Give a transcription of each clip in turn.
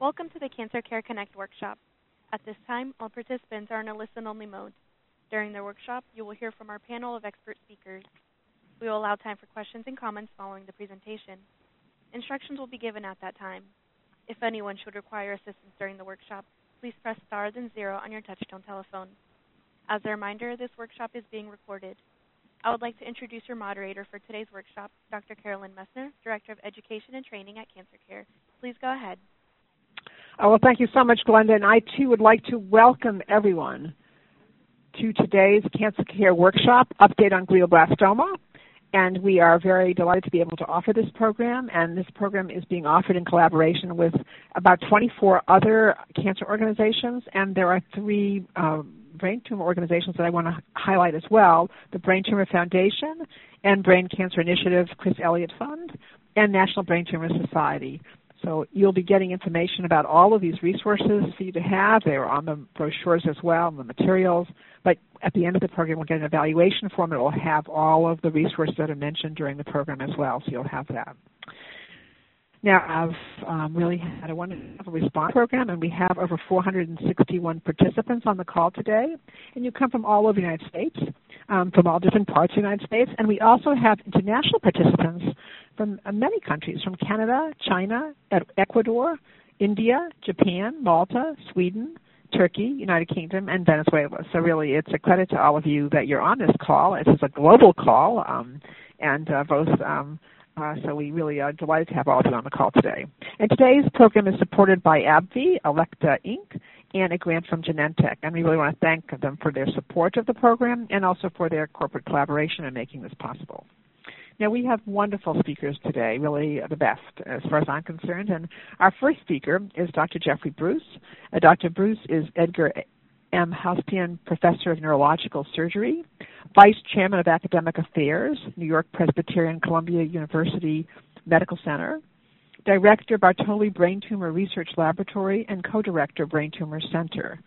Welcome to the Cancer Care Connect workshop. At this time, all participants are in a listen-only mode. During the workshop, you will hear from our panel of expert speakers. We will allow time for questions and comments following the presentation. Instructions will be given at that time. If anyone should require assistance during the workshop, please press star then zero on your touchtone telephone. As a reminder, this workshop is being recorded. I would like to introduce your moderator for today's workshop, Dr. Carolyn Messner, Director of Education and Training at Cancer Care. Please go ahead. Oh, well, thank you so much, Glenda. And I, too, would like to welcome everyone to today's Cancer Care Workshop Update on Glioblastoma. And we are very delighted to be able to offer this program. And this program is being offered in collaboration with about 24 other cancer organizations. And there are three um, brain tumor organizations that I want to highlight as well the Brain Tumor Foundation and Brain Cancer Initiative Chris Elliott Fund and National Brain Tumor Society. So you'll be getting information about all of these resources for you to have. They are on the brochures as well, and the materials. But at the end of the program, we'll get an evaluation form that will have all of the resources that are mentioned during the program as well, so you'll have that. Now, I've um, really had a wonderful response program, and we have over 461 participants on the call today. And you come from all over the United States, um, from all different parts of the United States. And we also have international participants from uh, many countries, from Canada, China, Ecuador, India, Japan, Malta, Sweden, Turkey, United Kingdom, and Venezuela. So really, it's a credit to all of you that you're on this call. This is a global call, um, and uh, both um, uh, so we really are delighted to have all of you on the call today. And today's program is supported by AbbVie, Elekta Inc., and a grant from Genentech. And we really want to thank them for their support of the program and also for their corporate collaboration in making this possible. Now, we have wonderful speakers today, really the best as far as I'm concerned. And our first speaker is Dr. Jeffrey Bruce. Uh, Dr. Bruce is Edgar M. Housepian Professor of Neurological Surgery, Vice Chairman of Academic Affairs, New York Presbyterian Columbia University Medical Center, Director Bartoli Brain Tumor Research Laboratory, and Co-Director Brain Tumor Center.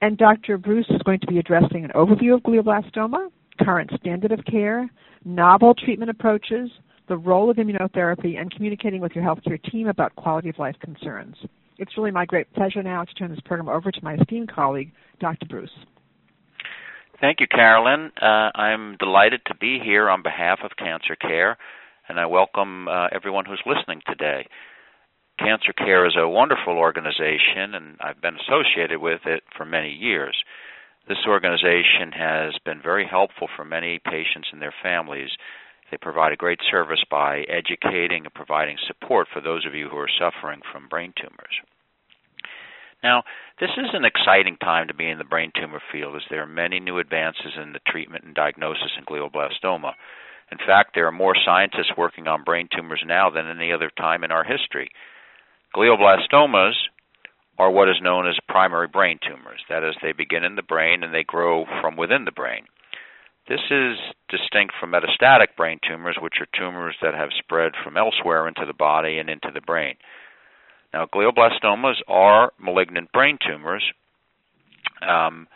And Dr. Bruce is going to be addressing an overview of glioblastoma, current standard of care, novel treatment approaches, the role of immunotherapy, and communicating with your healthcare team about quality of life concerns. It's really my great pleasure now to turn this program over to my esteemed colleague, Dr. Bruce. Thank you, Carolyn. Uh, I'm delighted to be here on behalf of Cancer Care, and I welcome uh, everyone who's listening today. Cancer Care is a wonderful organization, and I've been associated with it for many years. This organization has been very helpful for many patients and their families. They provide a great service by educating and providing support for those of you who are suffering from brain tumors. Now, this is an exciting time to be in the brain tumor field as there are many new advances in the treatment and diagnosis in glioblastoma. In fact, there are more scientists working on brain tumors now than any other time in our history. Glioblastomas are what is known as primary brain tumors. That is, they begin in the brain and they grow from within the brain. This is distinct from metastatic brain tumors, which are tumors that have spread from elsewhere into the body and into the brain. Now, glioblastomas are malignant brain tumors. Um,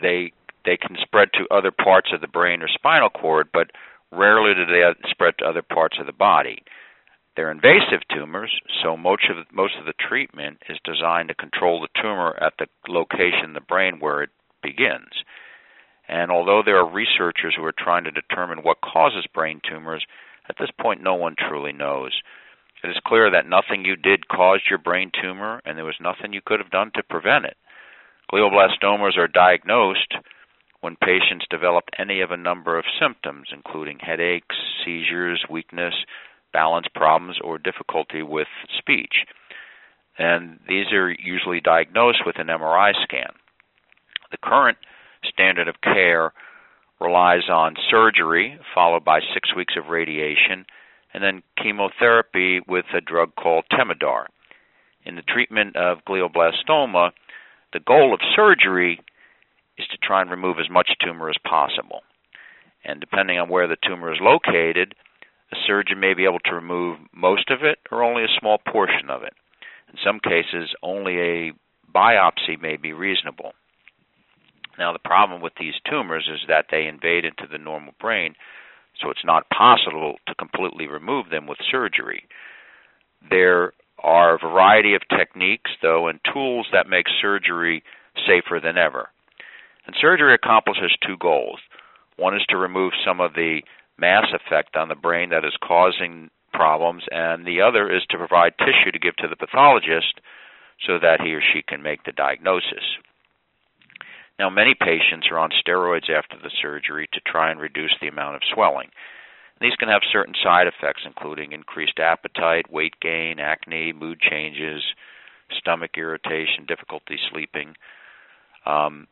they they can spread to other parts of the brain or spinal cord, but rarely do they spread to other parts of the body. They're invasive tumors, so most of most of the treatment is designed to control the tumor at the location in the brain where it begins. And although there are researchers who are trying to determine what causes brain tumors, at this point no one truly knows. It is clear that nothing you did caused your brain tumor, and there was nothing you could have done to prevent it. Glioblastomas are diagnosed when patients develop any of a number of symptoms, including headaches, seizures, weakness, balance problems, or difficulty with speech. And these are usually diagnosed with an MRI scan. The current standard of care relies on surgery, followed by six weeks of radiation, and then chemotherapy with a drug called Temodar. In the treatment of glioblastoma, the goal of surgery is to try and remove as much tumor as possible. And depending on where the tumor is located, a surgeon may be able to remove most of it or only a small portion of it. In some cases, only a biopsy may be reasonable. Now, the problem with these tumors is that they invade into the normal brain, so it's not possible to completely remove them with surgery. There are a variety of techniques, though, and tools that make surgery safer than ever. And surgery accomplishes two goals. One is to remove some of the mass effect on the brain that is causing problems, and the other is to provide tissue to give to the pathologist so that he or she can make the diagnosis. Now, many patients are on steroids after the surgery to try and reduce the amount of swelling. These can have certain side effects, including increased appetite, weight gain, acne, mood changes, stomach irritation, difficulty sleeping. Um,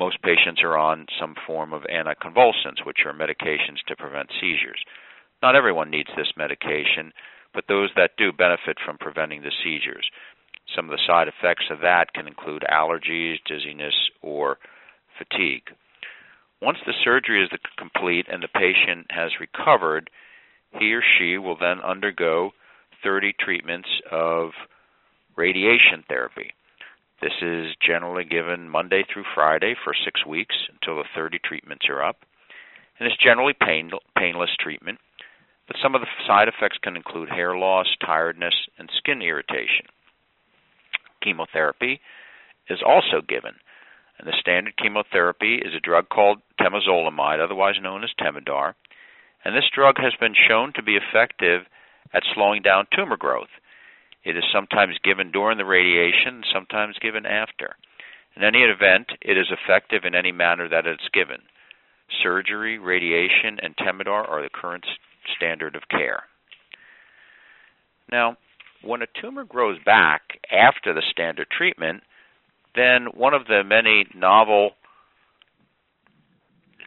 most patients are on some form of anticonvulsants, which are medications to prevent seizures. Not everyone needs this medication, but those that do benefit from preventing the seizures. Some of the side effects of that can include allergies, dizziness, or fatigue. Once the surgery is complete and the patient has recovered, he or she will then undergo 30 treatments of radiation therapy. This is generally given Monday through Friday for six weeks until the 30 treatments are up. And it's generally pain, painless treatment, but some of the side effects can include hair loss, tiredness, and skin irritation. Chemotherapy is also given, and the standard chemotherapy is a drug called temozolomide, otherwise known as Temodar, and this drug has been shown to be effective at slowing down tumor growth. It is sometimes given during the radiation, sometimes given after. In any event, it is effective in any manner that it's given. Surgery, radiation, and Temodar are the current standard of care. Now, when a tumor grows back after the standard treatment, then one of the many novel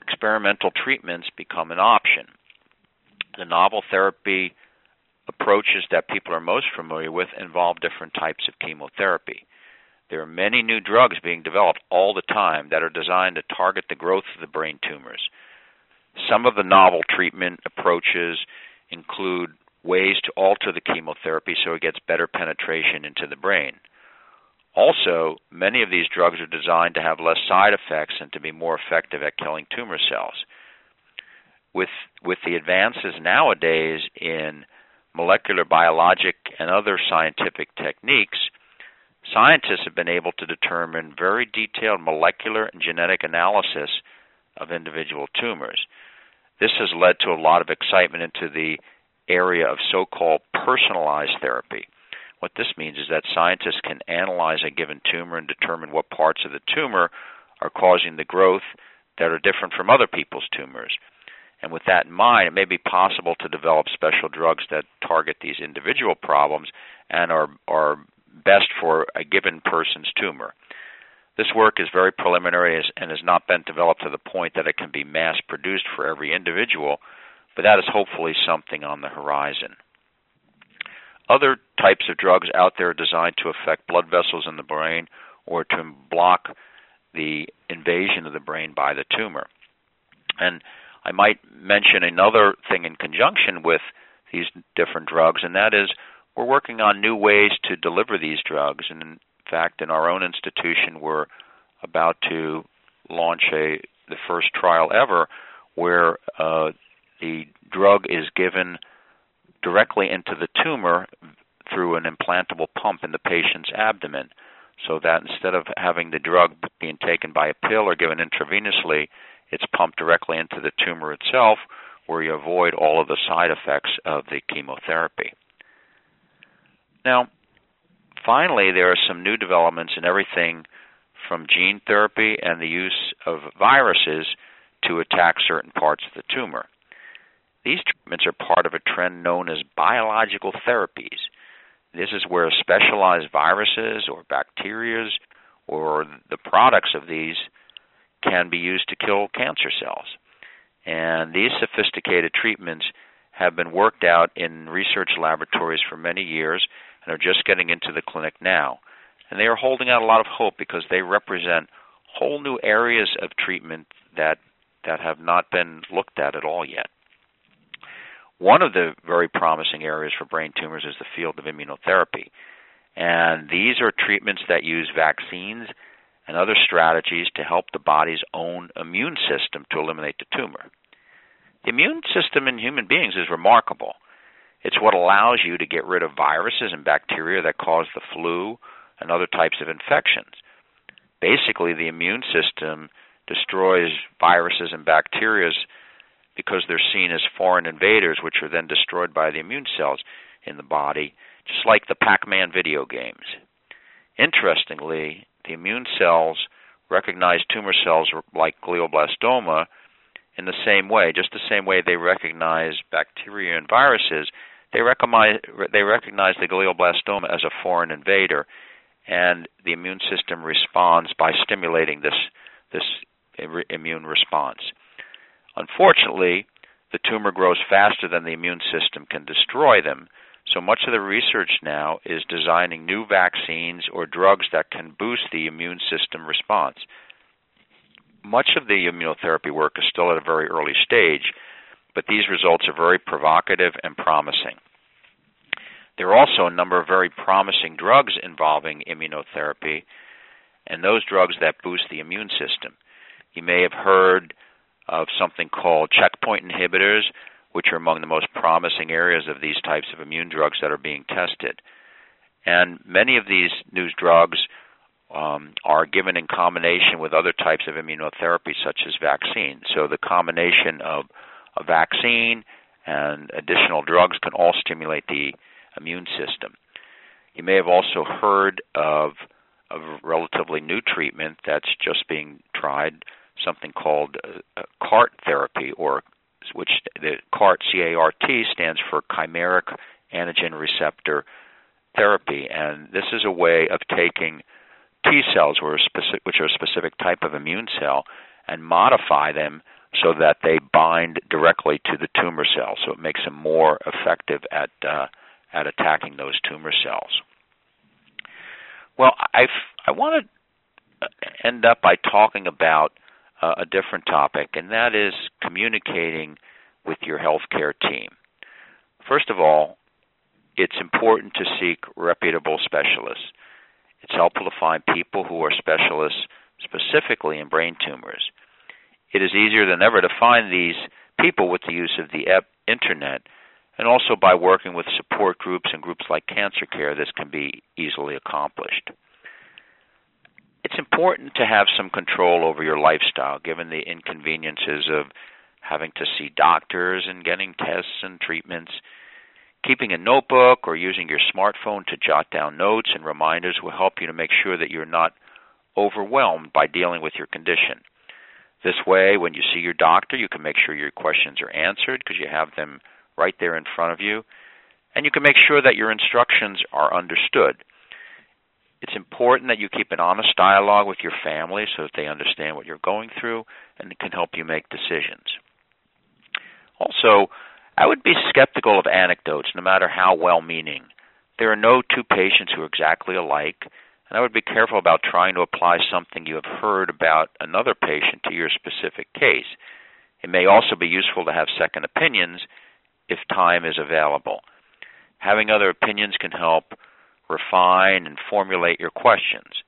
experimental treatments become an option. The novel therapy approaches that people are most familiar with involve different types of chemotherapy. There are many new drugs being developed all the time that are designed to target the growth of the brain tumors. Some of the novel treatment approaches include ways to alter the chemotherapy so it gets better penetration into the brain. Also, many of these drugs are designed to have less side effects and to be more effective at killing tumor cells. With with the advances nowadays in molecular biologic and other scientific techniques, scientists have been able to determine very detailed molecular and genetic analysis of individual tumors. This has led to a lot of excitement into the area of so called personalized therapy. What this means is that scientists can analyze a given tumor and determine what parts of the tumor are causing the growth that are different from other people's tumors. And with that in mind, it may be possible to develop special drugs that target these individual problems and are, are best for a given person's tumor. This work is very preliminary and has not been developed to the point that it can be mass produced for every individual, but that is hopefully something on the horizon. Other types of drugs out there are designed to affect blood vessels in the brain or to block the invasion of the brain by the tumor. And I might mention another thing in conjunction with these different drugs, and that is we're working on new ways to deliver these drugs. And in fact, in our own institution, we're about to launch a the first trial ever where uh, the drug is given directly into the tumor through an implantable pump in the patient's abdomen so that instead of having the drug being taken by a pill or given intravenously, it's pumped directly into the tumor itself where you avoid all of the side effects of the chemotherapy. Now, finally, there are some new developments in everything from gene therapy and the use of viruses to attack certain parts of the tumor. These treatments are part of a trend known as biological therapies. This is where specialized viruses or bacteria or the products of these can be used to kill cancer cells. And these sophisticated treatments have been worked out in research laboratories for many years and are just getting into the clinic now. And they are holding out a lot of hope because they represent whole new areas of treatment that that have not been looked at at all yet. One of the very promising areas for brain tumors is the field of immunotherapy. And these are treatments that use vaccines and other strategies to help the body's own immune system to eliminate the tumor. The immune system in human beings is remarkable. It's what allows you to get rid of viruses and bacteria that cause the flu and other types of infections. Basically, the immune system destroys viruses and bacteria because they're seen as foreign invaders, which are then destroyed by the immune cells in the body, just like the Pac Man video games. Interestingly, the immune cells recognize tumor cells like glioblastoma in the same way, just the same way they recognize bacteria and viruses. They recognize, they recognize the glioblastoma as a foreign invader, and the immune system responds by stimulating this this immune response. Unfortunately, the tumor grows faster than the immune system can destroy them. So much of the research now is designing new vaccines or drugs that can boost the immune system response. Much of the immunotherapy work is still at a very early stage, but these results are very provocative and promising. There are also a number of very promising drugs involving immunotherapy, and those drugs that boost the immune system. You may have heard of something called checkpoint inhibitors, which are among the most promising areas of these types of immune drugs that are being tested. And many of these new drugs um, are given in combination with other types of immunotherapy, such as vaccine. So the combination of a vaccine and additional drugs can all stimulate the immune system. You may have also heard of a relatively new treatment that's just being tried, something called uh, CART therapy, or which the CART C-A-R-T stands for chimeric antigen receptor therapy, and this is a way of taking T cells, which are a specific type of immune cell, and modify them so that they bind directly to the tumor cell. So it makes them more effective at uh, at attacking those tumor cells. Well, I I want to end up by talking about uh, a different topic, and that is communicating with your healthcare team. First of all, it's important to seek reputable specialists. It's helpful to find people who are specialists specifically in brain tumors. It is easier than ever to find these people with the use of the internet, and also by working with support groups and groups like Cancer Care, this can be easily accomplished. It's important to have some control over your lifestyle, given the inconveniences of having to see doctors and getting tests and treatments. Keeping a notebook or using your smartphone to jot down notes and reminders will help you to make sure that you're not overwhelmed by dealing with your condition. This way, when you see your doctor, you can make sure your questions are answered because you have them right there in front of you. And you can make sure that your instructions are understood. It's important that you keep an honest dialogue with your family so that they understand what you're going through and can help you make decisions. Also, I would be skeptical of anecdotes, no matter how well meaning. There are no two patients who are exactly alike, and I would be careful about trying to apply something you have heard about another patient to your specific case. It may also be useful to have second opinions if time is available. Having other opinions can help refine and formulate your questions.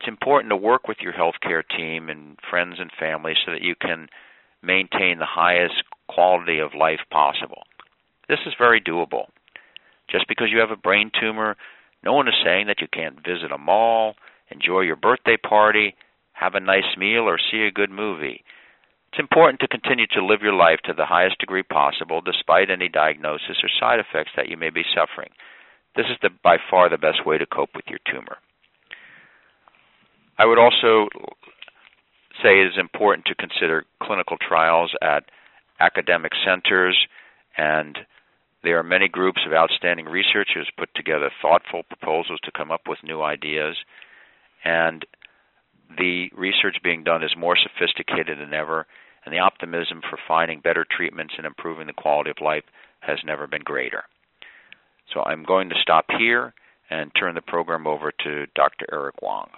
It's important to work with your healthcare team and friends and family so that you can maintain the highest quality of life possible. This is very doable. Just because you have a brain tumor, no one is saying that you can't visit a mall, enjoy your birthday party, have a nice meal, or see a good movie. It's important to continue to live your life to the highest degree possible despite any diagnosis or side effects that you may be suffering. This is the, by far the best way to cope with your tumor. I would also say it is important to consider clinical trials at academic centers, and there are many groups of outstanding researchers put together thoughtful proposals to come up with new ideas. And the research being done is more sophisticated than ever, and the optimism for finding better treatments and improving the quality of life has never been greater. So I'm going to stop here and turn the program over to Dr. Eric Wong.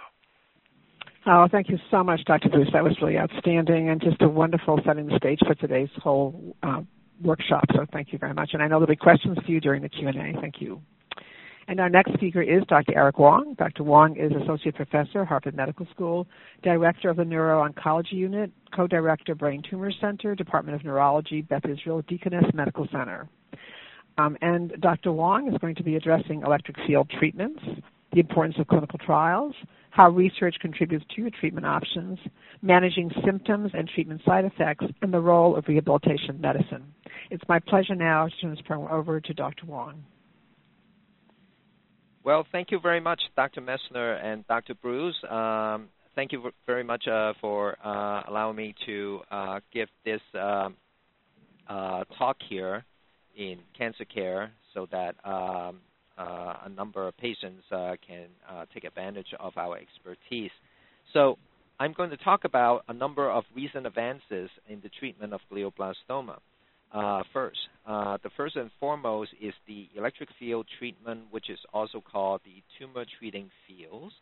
Oh, thank you so much, Dr. Bruce. That was really outstanding and just a wonderful setting the stage for today's whole uh, workshop. So thank you very much. And I know there'll be questions for you during the Q&A. Thank you. And our next speaker is Dr. Eric Wong. Dr. Wong is Associate Professor, Harvard Medical School, Director of the Neuro-Oncology Unit, Co-Director, Brain Tumor Center, Department of Neurology, Beth Israel Deaconess Medical Center. Um, and Dr. Wong is going to be addressing electric field treatments, the importance of clinical trials, how research contributes to your treatment options, managing symptoms and treatment side effects, and the role of rehabilitation medicine. It's my pleasure now to turn this program over to Dr. Wong. Well, thank you very much, Dr. Messner and Dr. Bruce. Um, thank you very much uh, for uh, allowing me to uh, give this um, uh, talk here in cancer care so that um, uh, a number of patients uh, can take advantage of our expertise. So I'm going to talk about a number of recent advances in the treatment of glioblastoma. Uh, first. Uh, the first and foremost is the electric field treatment, which is also called the tumor treating fields.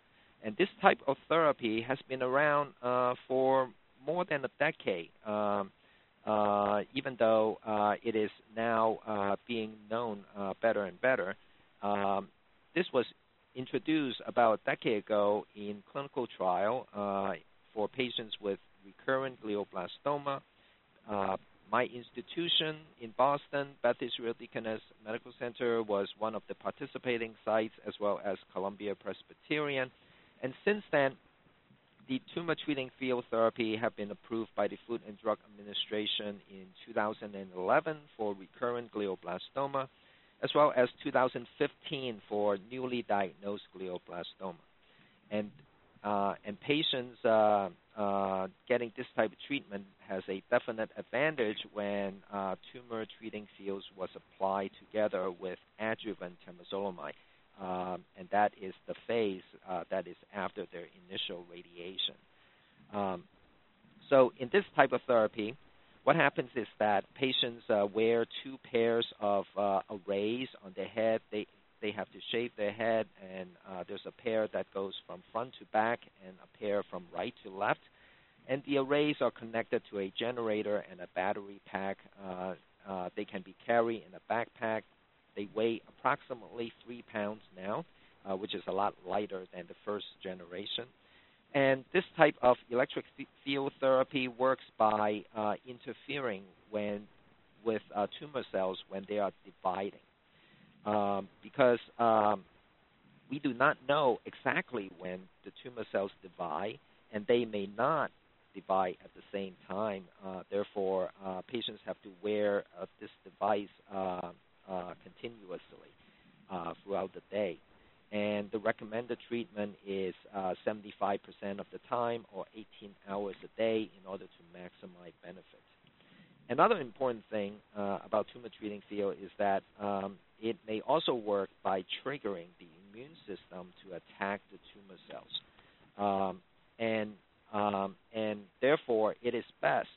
And this type of therapy has been around uh, for more than a decade, um, uh, even though uh, it is now uh, being known better and better. Um, this was introduced about a decade ago in clinical trial for patients with recurrent glioblastoma my institution in Boston, Beth Israel Deaconess Medical Center, was one of the participating sites, as well as Columbia Presbyterian. And since then, the tumor treating field therapy have been approved by the Food and Drug Administration in 2011 for recurrent glioblastoma, as well as 2015 for newly diagnosed glioblastoma. And uh, and patients uh, uh, getting this type of treatment has a definite advantage when uh, tumor treating fields was applied together with adjuvant temozolomide, um, and that is the phase uh, that is after their initial radiation. Um, so in this type of therapy, what happens is that patients uh, wear two pairs of uh, arrays on their head. They they have to shave their head, and uh, there's a pair that goes from front to back and a pair from right to left and the arrays are connected to a generator and a battery pack. Uh, uh, they can be carried in a backpack. They weigh approximately three pounds now, uh, which is a lot lighter than the first generation. And this type of electric field therapy works by uh, interfering when with uh, tumor cells when they are dividing, um, because um, we do not know exactly when the tumor cells divide, and they may not divide at the same time. Uh, therefore, uh, patients have to wear uh, this device uh, uh, continuously uh, throughout the day. And the recommended treatment is 75% of the time or 18 hours a day in order to maximize benefits. Another important thing about tumor treating field is that um, it may also work by triggering the immune system to attack the tumor cells. Um, and um, and therefore it is best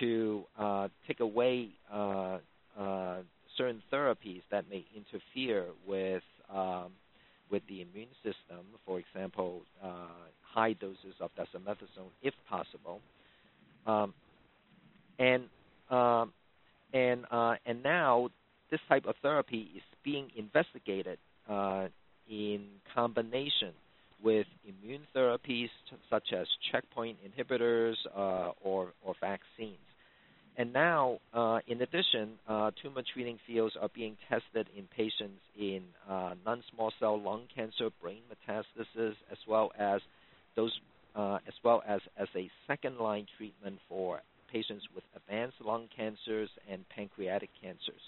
to uh, take away uh, uh, certain therapies that may interfere with um, with the immune system. For example, uh, high doses of dexamethasone, if possible. Um, and um, and uh, and now this type of therapy is being investigated uh, in combination with immune therapies such as checkpoint inhibitors uh, or, or vaccines. And now, uh, in addition, uh, tumor treating fields are being tested in patients in uh, non-small cell lung cancer, brain metastasis, as well as those, uh, as well as as a second-line treatment for patients with advanced lung cancers and pancreatic cancers.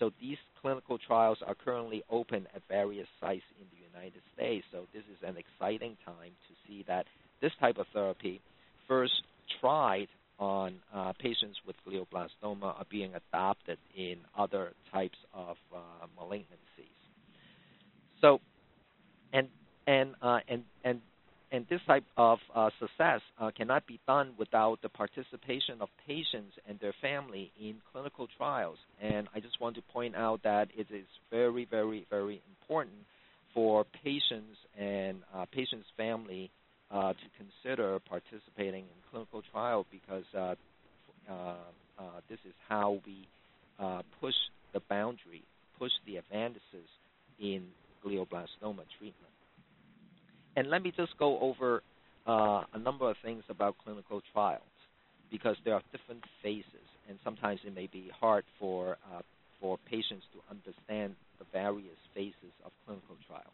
So these clinical trials are currently open at various sites in the United States. So this is an exciting time to see that this type of therapy, first tried on uh, patients with glioblastoma, are being adopted in other types of uh, malignancies. So, and and uh, and and and this type of uh, success uh, cannot be done without the participation of patients and their family in clinical trials. And I just want to point out that it is very, very, very important for patients and uh, patients' family uh, to consider participating in clinical trial because uh, uh, this is how we push the boundary, push the advances in glioblastoma treatment. And let me just go over uh, a number of things about clinical trials because there are different phases, and sometimes it may be hard for uh, for patients to understand the various phases of clinical trial.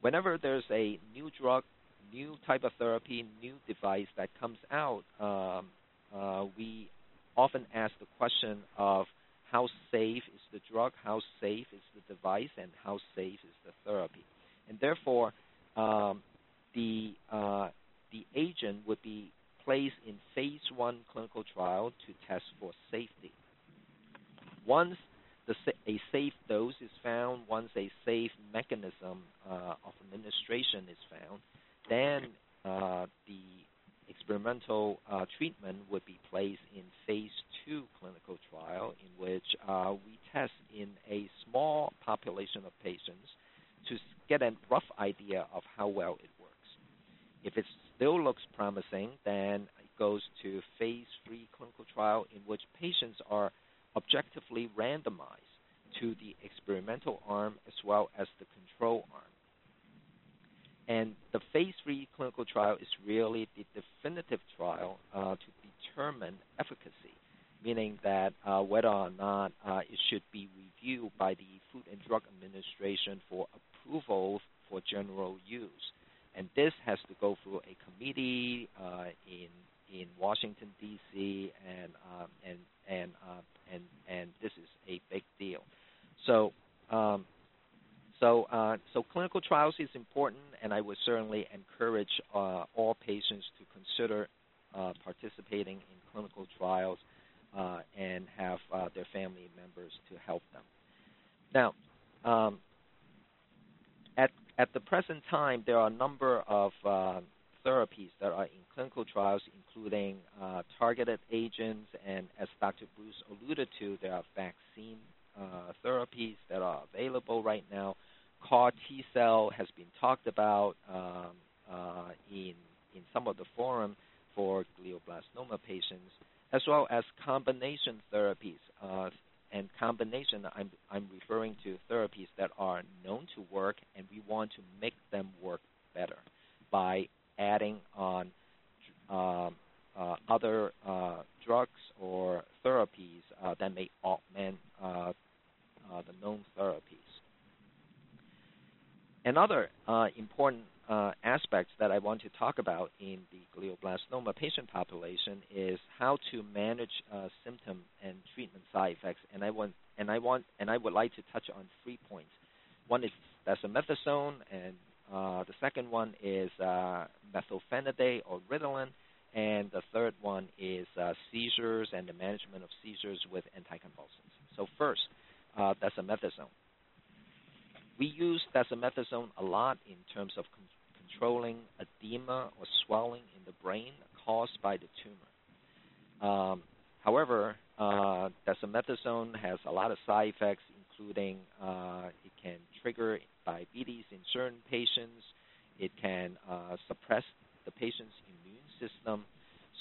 Whenever there's a new drug, new type of therapy, new device that comes out, um, uh, we often ask the question of how safe is the drug, how safe is the device, and how safe is the therapy. And therefore, um, the uh, the agent would be placed in phase one clinical trial to test for safety. Once the, a safe dose is found, once a safe mechanism uh, of administration is found, then uh, the experimental uh, treatment would be placed in phase two clinical trial, in which uh, we test in a small population of patients to get a rough idea of how well it works. If it still looks promising, then it goes to phase three clinical trial, in which patients are objectively randomized to the experimental arm as well as the control arm. And the phase three clinical trial is really the definitive trial uh, to determine efficacy, meaning that uh, whether or not uh, it should be reviewed by the Food and Drug Administration for approval for general use. And this has to go through a committee uh, in in Washington D.C. and um, and and uh, and and this is a big deal. So um, so, uh, so clinical trials is important, and I would certainly encourage uh, all patients to consider uh, participating in clinical trials uh, and have uh, their family members to help them. Now, um, at at the present time, there are a number of therapies that are in clinical trials, including targeted agents, and as Dr. Bruce alluded to, there are vaccine therapies that are available right now. CAR T cell has been talked about um, uh, in in some of the forum for glioblastoma patients, as well as combination therapies. Uh, and combination, I'm I'm referring to therapies that are known to work, and we want to make them work better by adding on um, uh, other uh, drugs or therapies uh, that may augment uh, the known therapies. Another uh, important uh, aspect that I want to talk about in the glioblastoma patient population is how to manage uh, symptom and treatment side effects. And I want and I want and I would like to touch on three points. One is dexamethasone, and uh, the second one is uh, methylphenidate or Ritalin, and the third one is uh, seizures and the management of seizures with anticonvulsants. So first, uh, dexamethasone. We use dexamethasone a lot in terms of con- controlling edema or swelling in the brain caused by the tumor. Um, however, uh, dexamethasone has a lot of side effects, including uh, it can trigger diabetes in certain patients. It can uh, suppress the patient's immune system.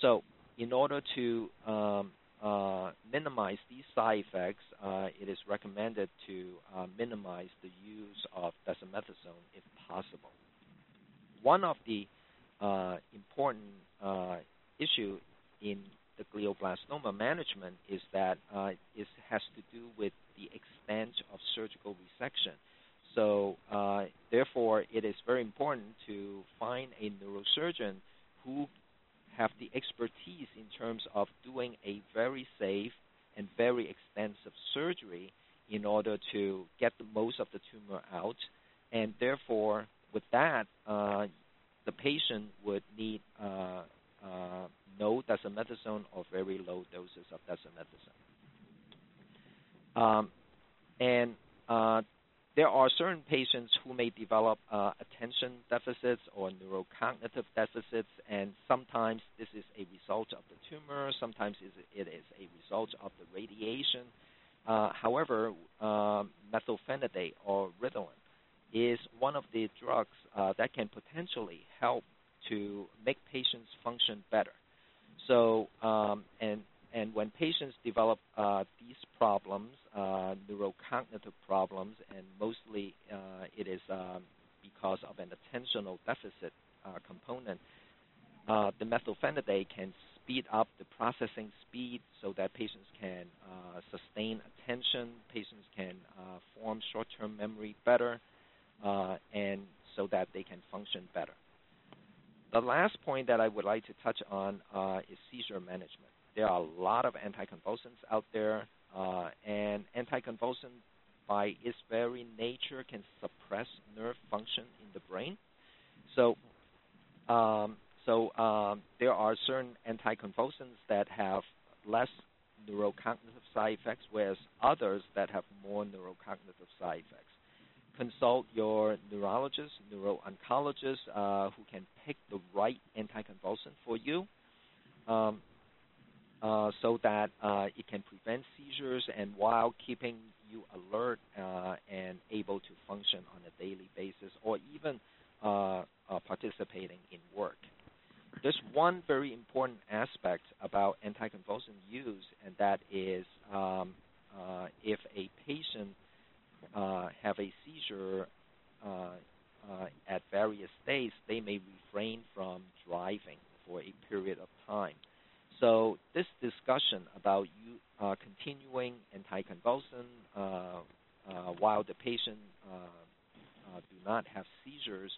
So, in order to um, uh, minimize these side effects, uh, it is recommended to uh, minimize the use of dexamethasone if possible. One of the uh, important uh, issue in the glioblastoma management is that it has to do with the extent of surgical resection. So, therefore, it is very important to find a neurosurgeon who have the expertise in terms of doing a very safe and very extensive surgery in order to get the most of the tumor out. And therefore, with that, uh, the patient would need uh, uh, no dexamethasone or very low doses of dexamethasone. Um, and uh, there are certain patients who may develop uh, attention deficits or neurocognitive deficits, and sometimes this is a result of the tumor, sometimes it is a result of the radiation. Uh, however, uh, methylphenidate or Ritalin is one of the drugs uh, that can potentially help to make patients function better. So, um, and and when patients develop uh, these problems, uh, neurocognitive problems, and mostly uh, it is um, because of an attentional deficit uh, component, uh, the methylphenidate can speed up the processing speed so that patients can uh, sustain attention, patients can form short-term memory better, and so that they can function better. The last point that I would like to touch on is seizure management. There are a lot of anticonvulsants out there, uh, and anticonvulsant by its very nature can suppress nerve function in the brain. So um, so um, there are certain anticonvulsants that have less neurocognitive side effects, whereas others that have more neurocognitive side effects. Consult your neurologist, neuro-oncologist, uh, who can pick the right anticonvulsant for you, um, so that uh, it can prevent seizures and while keeping you alert uh, and able to function on a daily basis, or even uh, uh, participating in work. There's one very important aspect about anticonvulsant use, and that is um, uh, if a patient uh, have a seizure uh, uh, at various states, they may refrain from driving for a period of time. So this discussion about you continuing anticonvulsant while the patient do not have seizures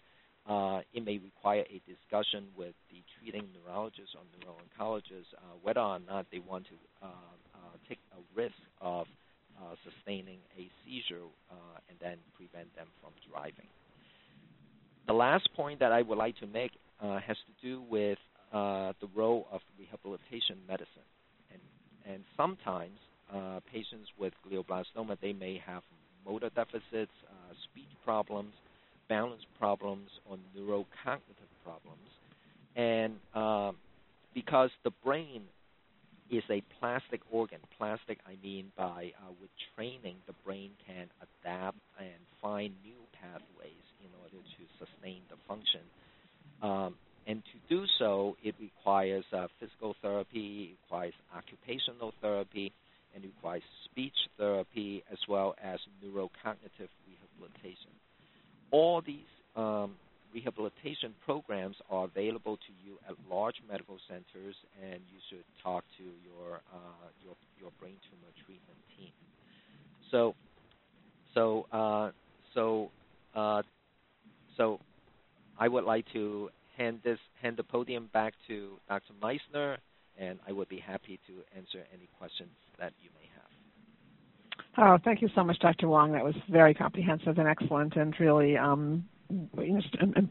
uh, it may require a discussion with the treating neurologist or neuro-oncologist uh, whether or not they want to uh, uh take a risk of uh, sustaining a seizure uh, and then prevent them from driving. The last point that I would like to make has to do with the role of rehabilitation medicine. And, and sometimes patients with glioblastoma, they may have motor deficits, speech problems, balance problems or neurocognitive problems. And uh, because the brain is a plastic organ, plastic I mean by uh, with training, the brain can adapt and find new pathways in order to sustain the function. Um, and to do so, it requires uh, physical therapy, requires occupational therapy, and requires speech therapy as well as neurocognitive rehabilitation all these um, rehabilitation programs are available to you at large medical centers, and you should talk to your uh, your, your brain tumor treatment team. So, so, uh, so, uh, so, I would like to hand this hand the podium back to Dr. Messner, and I would be happy to answer any questions that you may have. Oh, thank you so much, Dr. Wong. That was very comprehensive and excellent, and really um,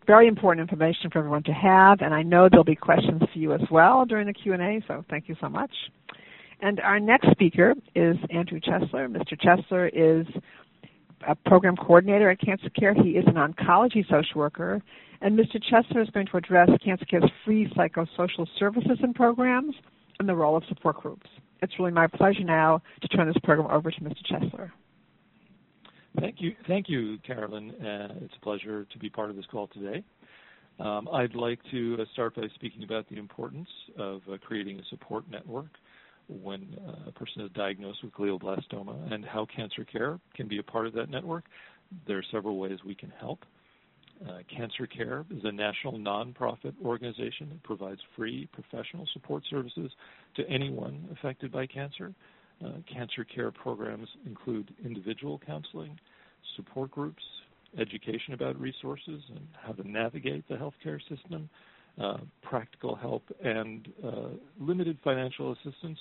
very important information for everyone to have. And I know there'll be questions for you as well during the Q and A. So thank you so much. And our next speaker is Andrew Chesler. Mr. Chesler is a program coordinator at Cancer Care. He is an oncology social worker. And Mr. Chesler is going to address Cancer Care's free psychosocial services and programs and the role of support groups. It's really my pleasure now to turn this program over to Mr. Chesler. Thank you, thank you, Carolyn. Uh, it's a pleasure to be part of this call today. Um, I'd like to uh, start by speaking about the importance of uh, creating a support network when a person is diagnosed with glioblastoma and how cancer care can be a part of that network. There are several ways we can help. Uh, cancer Care is a national nonprofit organization that provides free professional support services to anyone affected by cancer. Uh, cancer care programs include individual counseling, support groups, education about resources and how to navigate the healthcare system, uh, practical help, and uh, limited financial assistance,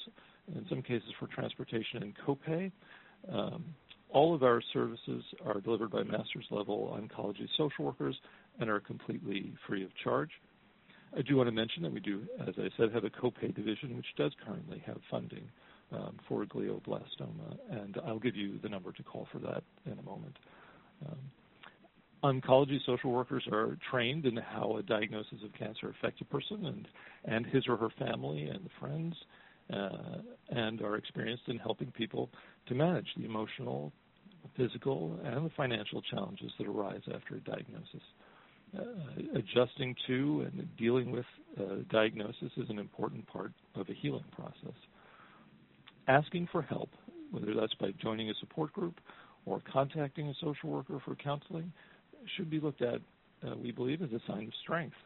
in some cases for transportation and copay. Um, all of our services are delivered by master's level oncology social workers and are completely free of charge. I do want to mention that we do, as I said, have a copay division which does currently have funding um, for glioblastoma, and I'll give you the number to call for that in a moment. Um, oncology social workers are trained in how a diagnosis of cancer affects a person and, and his or her family and friends, uh, and are experienced in helping people to manage the emotional, physical, and the financial challenges that arise after a diagnosis. Uh, adjusting to and dealing with uh, diagnosis is an important part of a healing process. Asking for help, whether that's by joining a support group or contacting a social worker for counseling, should be looked at, uh, we believe, as a sign of strength.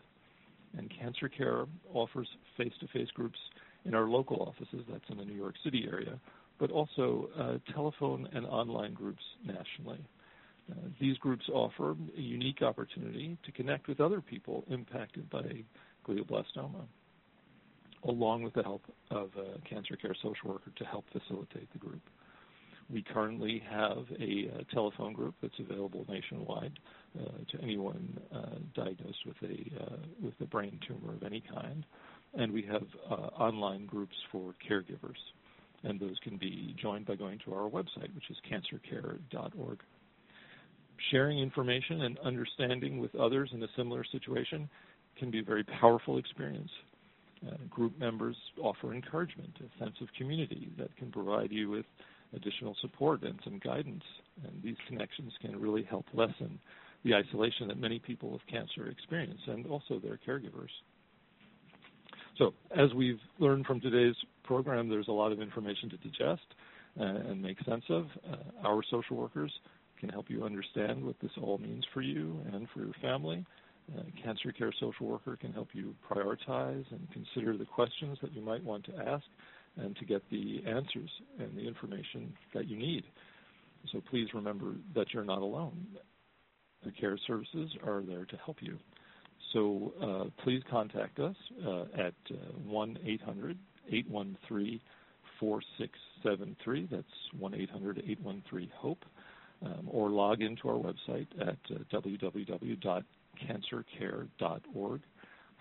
And Cancer Care offers face-to-face groups in our local offices, that's in the New York City area, but also uh, telephone and online groups nationally. Uh, these groups offer a unique opportunity to connect with other people impacted by glioblastoma, along with the help of a cancer care social worker to help facilitate the group. We currently have a uh, telephone group that's available nationwide uh, to anyone uh, diagnosed with a with a brain tumor of any kind, and we have online groups for caregivers, and those can be joined by going to our website, which is cancercare.org. Sharing information and understanding with others in a similar situation can be a very powerful experience. Group members offer encouragement, a sense of community that can provide you with additional support and some guidance. And these connections can really help lessen the isolation that many people with cancer experience and also their caregivers. So, as we've learned from today's program, there's a lot of information to digest uh, and make sense of. Uh, our social workers can help you understand what this all means for you and for your family. Uh, cancer care social worker can help you prioritize and consider the questions that you might want to ask and to get the answers and the information that you need. So please remember that you're not alone. The care services are there to help you. So uh, please contact us uh, at uh, 1 800 813 4673. That's 1 800 813 HOPE. Um, or log into our website at uh, www.cancercare.org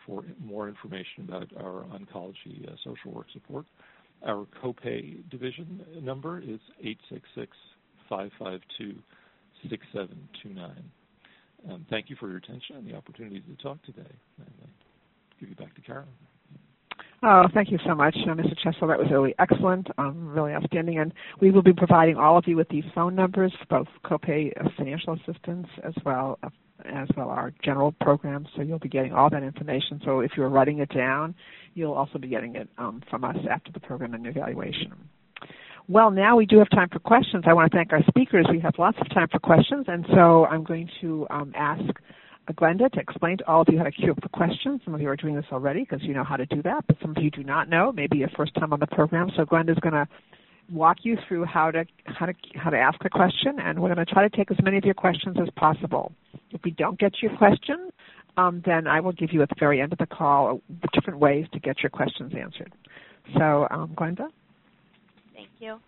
for more information about our oncology uh, social work support. Our copay division number is 866-552-6729. Um, thank you for your attention and the opportunity to talk today. And I give you back to Carolyn. Oh, thank you so much, uh, Mr. Chesler. That was really excellent, um, really outstanding. And we will be providing all of you with these phone numbers both copay uh, financial assistance as well uh, as well our general programs. So you'll be getting all that information. So if you're writing it down, you'll also be getting it um, from us after the program and evaluation. Well, now we do have time for questions. I want to thank our speakers. We have lots of time for questions, and so I'm going to um, ask Glenda to explain to all of you how to queue up for questions. Some of you are doing this already because you know how to do that, but some of you do not know. Maybe your first time on the program. So Glenda is going to walk you through how to how to how to ask a question, and we're going to try to take as many of your questions as possible. If we don't get your question, um, then I will give you at the very end of the call the different ways to get your questions answered. So, um, Glenda. Thank you.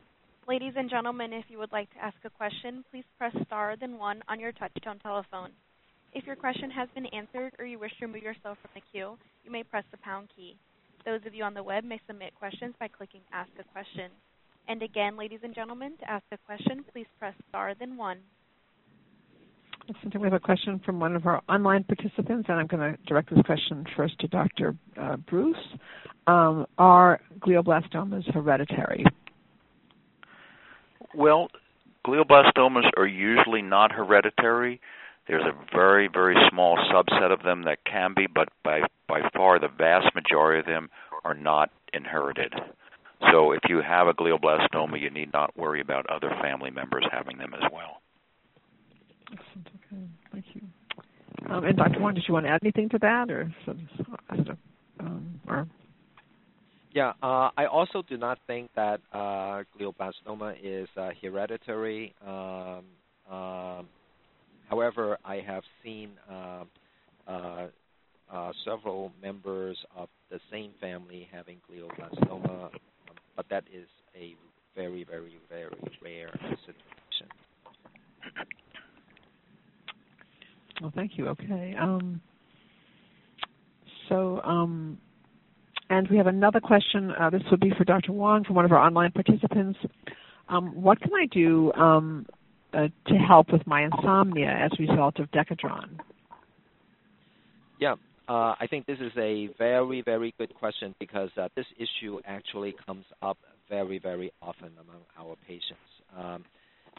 Ladies and gentlemen, if you would like to ask a question, please press star then one on your touchtone telephone. If your question has been answered or you wish to remove yourself from the queue, you may press the pound key. Those of you on the web may submit questions by clicking Ask a Question. And again, ladies and gentlemen, to ask a question, please press star then one. We have a question from one of our online participants, and I'm going to direct this question first to Dr. Uh, Bruce. Um, are glioblastomas hereditary? Well, glioblastomas are usually not hereditary. There's a very, very small subset of them that can be, but by by far the vast majority of them are not inherited. So if you have a glioblastoma, you need not worry about other family members having them as well. Excellent. Okay. Thank you. Um, and Dr. Wong, did you want to add anything to that, or, um, or? Yeah, uh, I also do not think that uh, glioblastoma is uh, hereditary. Um, um however, I have seen uh, uh, uh, several members of the same family having glioblastoma but that is a very, very, very rare situation. Well, thank you. Okay. Um, so, um, and we have another question. Uh, this would be for Dr. Wong from one of our online participants. Um, what can I do um, uh, to help with my insomnia as a result of Decadron? Yeah, uh, I think this is a very, very good question because uh, this issue actually comes up very, very often among our patients. Um,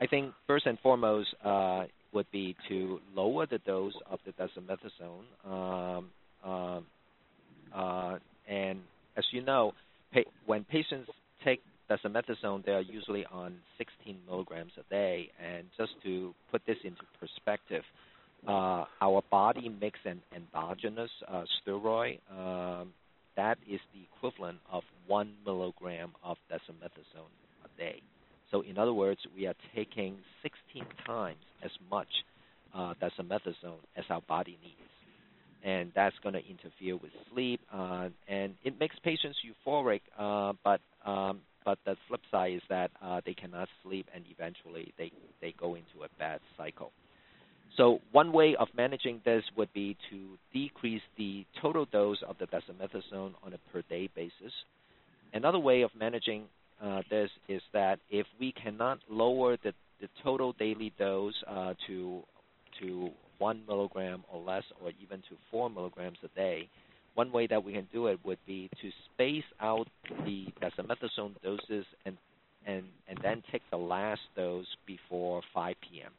I think first and foremost uh, would be to lower the dose of the dexamethasone. Um, um, uh, and as you know, pa- when patients take dexamethasone, they are usually on 16 milligrams a day. And just to put this into perspective, uh, our body makes an endogenous uh, steroid um, that is the equivalent of one milligram of dexamethasone a day. So, in other words, we are taking 16 times as much uh, dexamethasone as our body needs. And that's going to interfere with sleep, uh, and it makes patients euphoric. Uh, but um, but the flip side is that uh, they cannot sleep, and eventually they they go into a bad cycle. So one way of managing this would be to decrease the total dose of the dexamethasone on a per day basis. Another way of managing uh, this is that if we cannot lower the, the total daily dose uh, to to one milligram or less, or even to four milligrams a day, one way that we can do it would be to space out the dexamethasone doses and and and then take the last dose before 5 p.m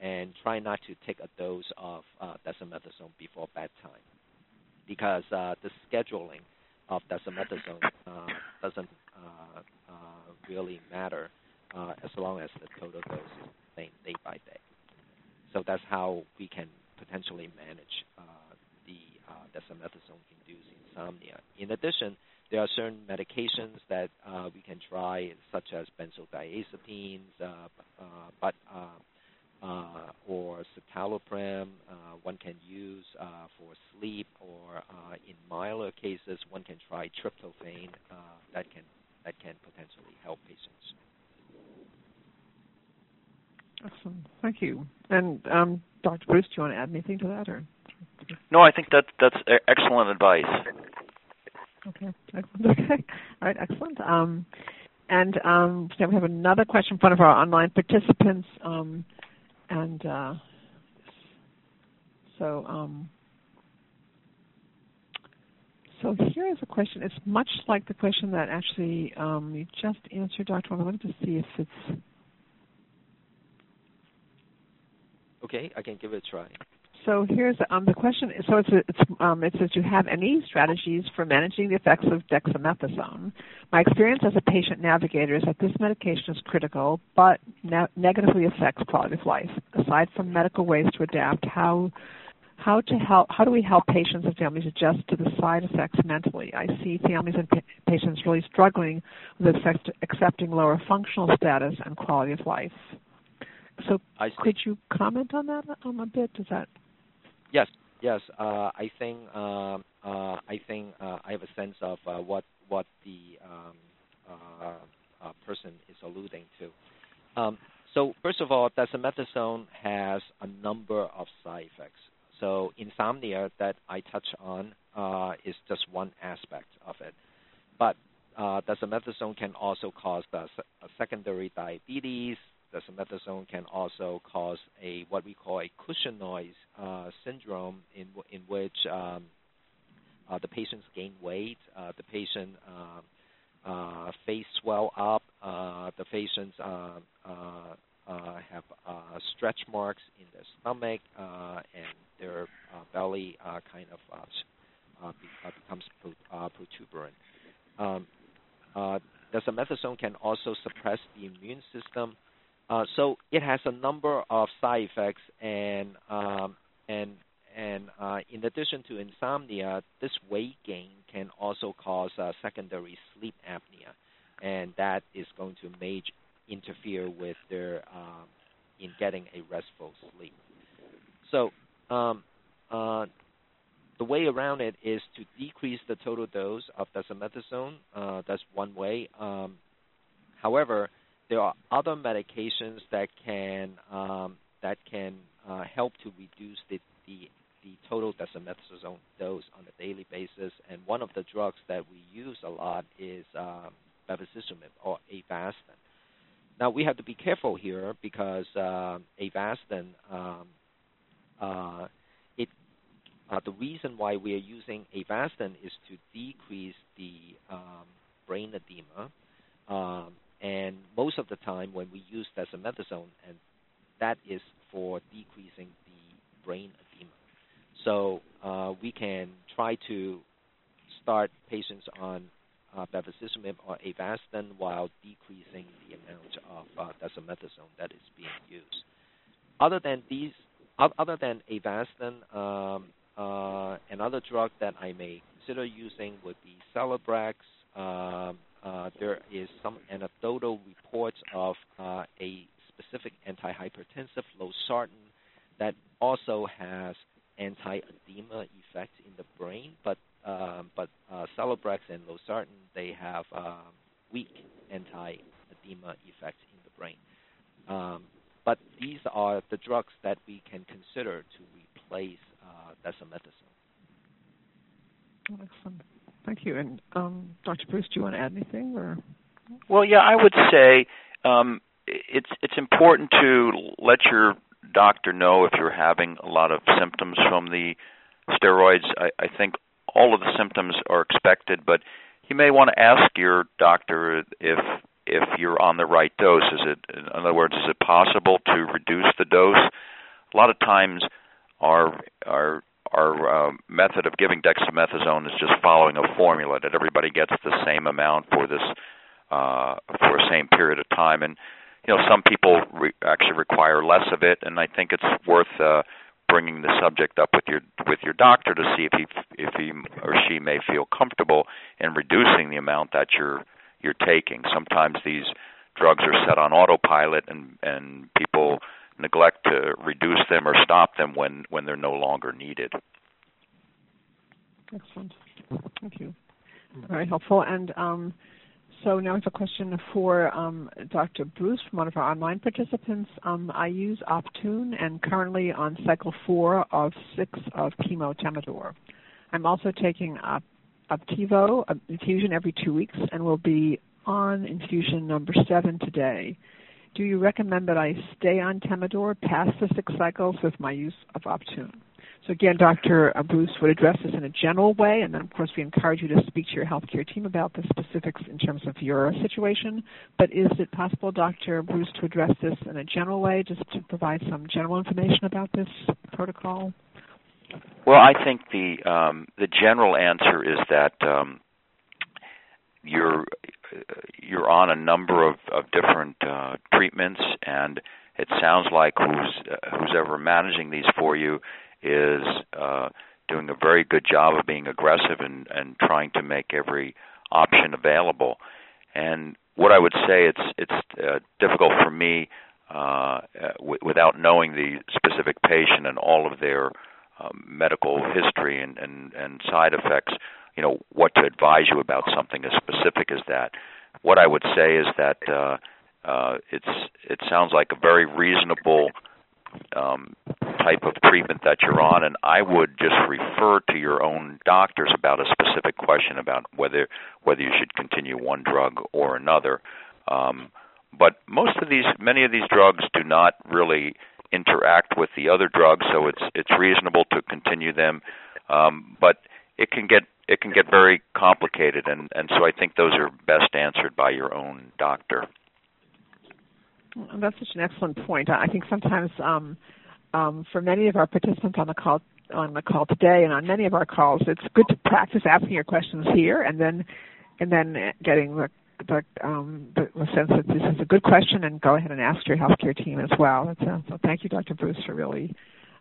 and try not to take a dose of uh, dexamethasone before bedtime. Because uh, the scheduling of dexamethasone uh, doesn't uh, uh, really matter uh, as long as the total dose is the same day by day. So that's how we can potentially manage the dexamethasone-induced insomnia. In addition, there are certain medications that we can try, such as benzodiazepines, but uh, or citalopram uh, one can use uh, for sleep, or in milder cases one can try tryptophan that can that can potentially help patients. Excellent. Thank you. And um, Dr. Bruce, do you want to add anything to that, or? No, I think that that's excellent advice. Okay. Excellent. Okay. All right. Excellent. Um, and um, so we have another question from one of our online participants. Um, and uh, so um, so here is a question. It's much like the question that actually um, you just answered, Dr. I wanted to see if it's okay. I can give it a try. So here's um, the question. So it's, it's um, it says, do you have any strategies for managing the effects of dexamethasone? My experience as a patient navigator is that this medication is critical, but ne- negatively affects quality of life. Aside from medical ways to adapt, how how to help how do we help patients and families adjust to the side effects mentally? I see families and pa- patients really struggling with accept- accepting lower functional status and quality of life. So could you comment on that um, a bit? Does that Yes, yes. Uh, I think um, uh, I think uh, I have a sense of uh, what what the um, uh, uh, person is alluding to. Um, so first of all, dexamethasone has a number of side effects. So insomnia that I touch on uh, is just one aspect of it, but uh, dexamethasone can also cause the secondary diabetes, dexamethasone can also cause a what we call a Cushingoid uh, syndrome, in in which um, uh, the patients gain weight, uh, the patient uh, uh, face swell up, uh, the patients have stretch marks in their stomach, and their belly kind of becomes protuberant. Um, dexamethasone can also suppress the immune system. Uh, so it has a number of side effects, and um, and and uh, in addition to insomnia, this weight gain can also cause uh, secondary sleep apnea, and that is going to major interfere with their um, in getting a restful sleep. So um, uh, the way around it is to decrease the total dose of dexamethasone. Uh, that's one way. Um, however, there are other medications that can um, that can uh, help to reduce the, the the total dexamethasone dose on a daily basis. And one of the drugs that we use a lot is um, bevacizumab or Avastin. Now we have to be careful here because uh, Avastin, um, uh, it uh, the reason why we are using Avastin is to decrease the um, brain edema. Um, and most of the time, when we use dexamethasone, and that is for decreasing the brain edema. So uh, we can try to start patients on uh, bevacizumab or Avastin while decreasing the amount of uh, dexamethasone that is being used. Other than these other than Avastin, um, uh, another drug that I may consider using would be Celebrex. Um, uh, there is some anecdotal reports of uh, a specific antihypertensive, losartan, that also has anti-edema effects in the brain, but um, but uh, Celebrex and losartan they have um, weak anti-edema effects in the brain. Um, but these are the drugs that we can consider to replace uh, dexamethasone. Excellent. Thank you. And um, Dr. Bruce, do you want to add anything? Or well, yeah, I would say um, it's it's important to let your doctor know if you're having a lot of symptoms from the steroids. I, I think all of the symptoms are expected, but you may want to ask your doctor if if you're on the right dose. Is it, in other words, is it possible to reduce the dose? A lot of times, our our our uh, method of giving dexamethasone is just following a formula that everybody gets the same amount for this uh, for a same period of time, and you know some people re- actually require less of it, and I think it's worth uh, bringing the subject up with your with your doctor to see if he if he or she may feel comfortable in reducing the amount that you're you're taking. Sometimes these drugs are set on autopilot, and and people neglect to reduce them or stop them when when they're no longer needed. Excellent. Thank you. Very helpful. And um, so now I have a question for um, Dr. Bruce from one of our online participants. Um, I use Optune and currently on cycle four of six of chemo Temodar. I'm also taking Op- Opdivo infusion every two weeks and will be on infusion number seven today. Do you recommend that I stay on Temodar past the six cycles with my use of Optune? So again, Dr. Bruce would address this in a general way, and then of course we encourage you to speak to your healthcare team about the specifics in terms of your situation. But is it possible, Dr. Bruce, to address this in a general way, just to provide some general information about this protocol? Well, I think the um, the general answer is that um, you're you're on a number of, of different uh, treatments, and it sounds like who's uh, who's ever managing these for you is uh, doing a very good job of being aggressive and, and trying to make every option available. And what I would say, it's it's uh, difficult for me uh, w- without knowing the specific patient and all of their um, medical history and, and, and side effects. You know what to advise you about something as specific as that. What I would say is that uh, uh, it's it sounds like a very reasonable um, type of treatment that you're on, and I would just refer to your own doctors about a specific question about whether whether you should continue one drug or another. Um, but most of these, many of these drugs do not really interact with the other drugs, so it's it's reasonable to continue them. Um, but it can get it can get very complicated, and and so I think those are best answered by your own doctor. That's such an excellent point. I think sometimes um, um, for many of our participants on the call on the call today and on many of our calls, it's good to practice asking your questions here and then and then getting the the, um, the, sense that this is a good question and go ahead and ask your healthcare team as well. A, so thank you, Dr. Bruce, for really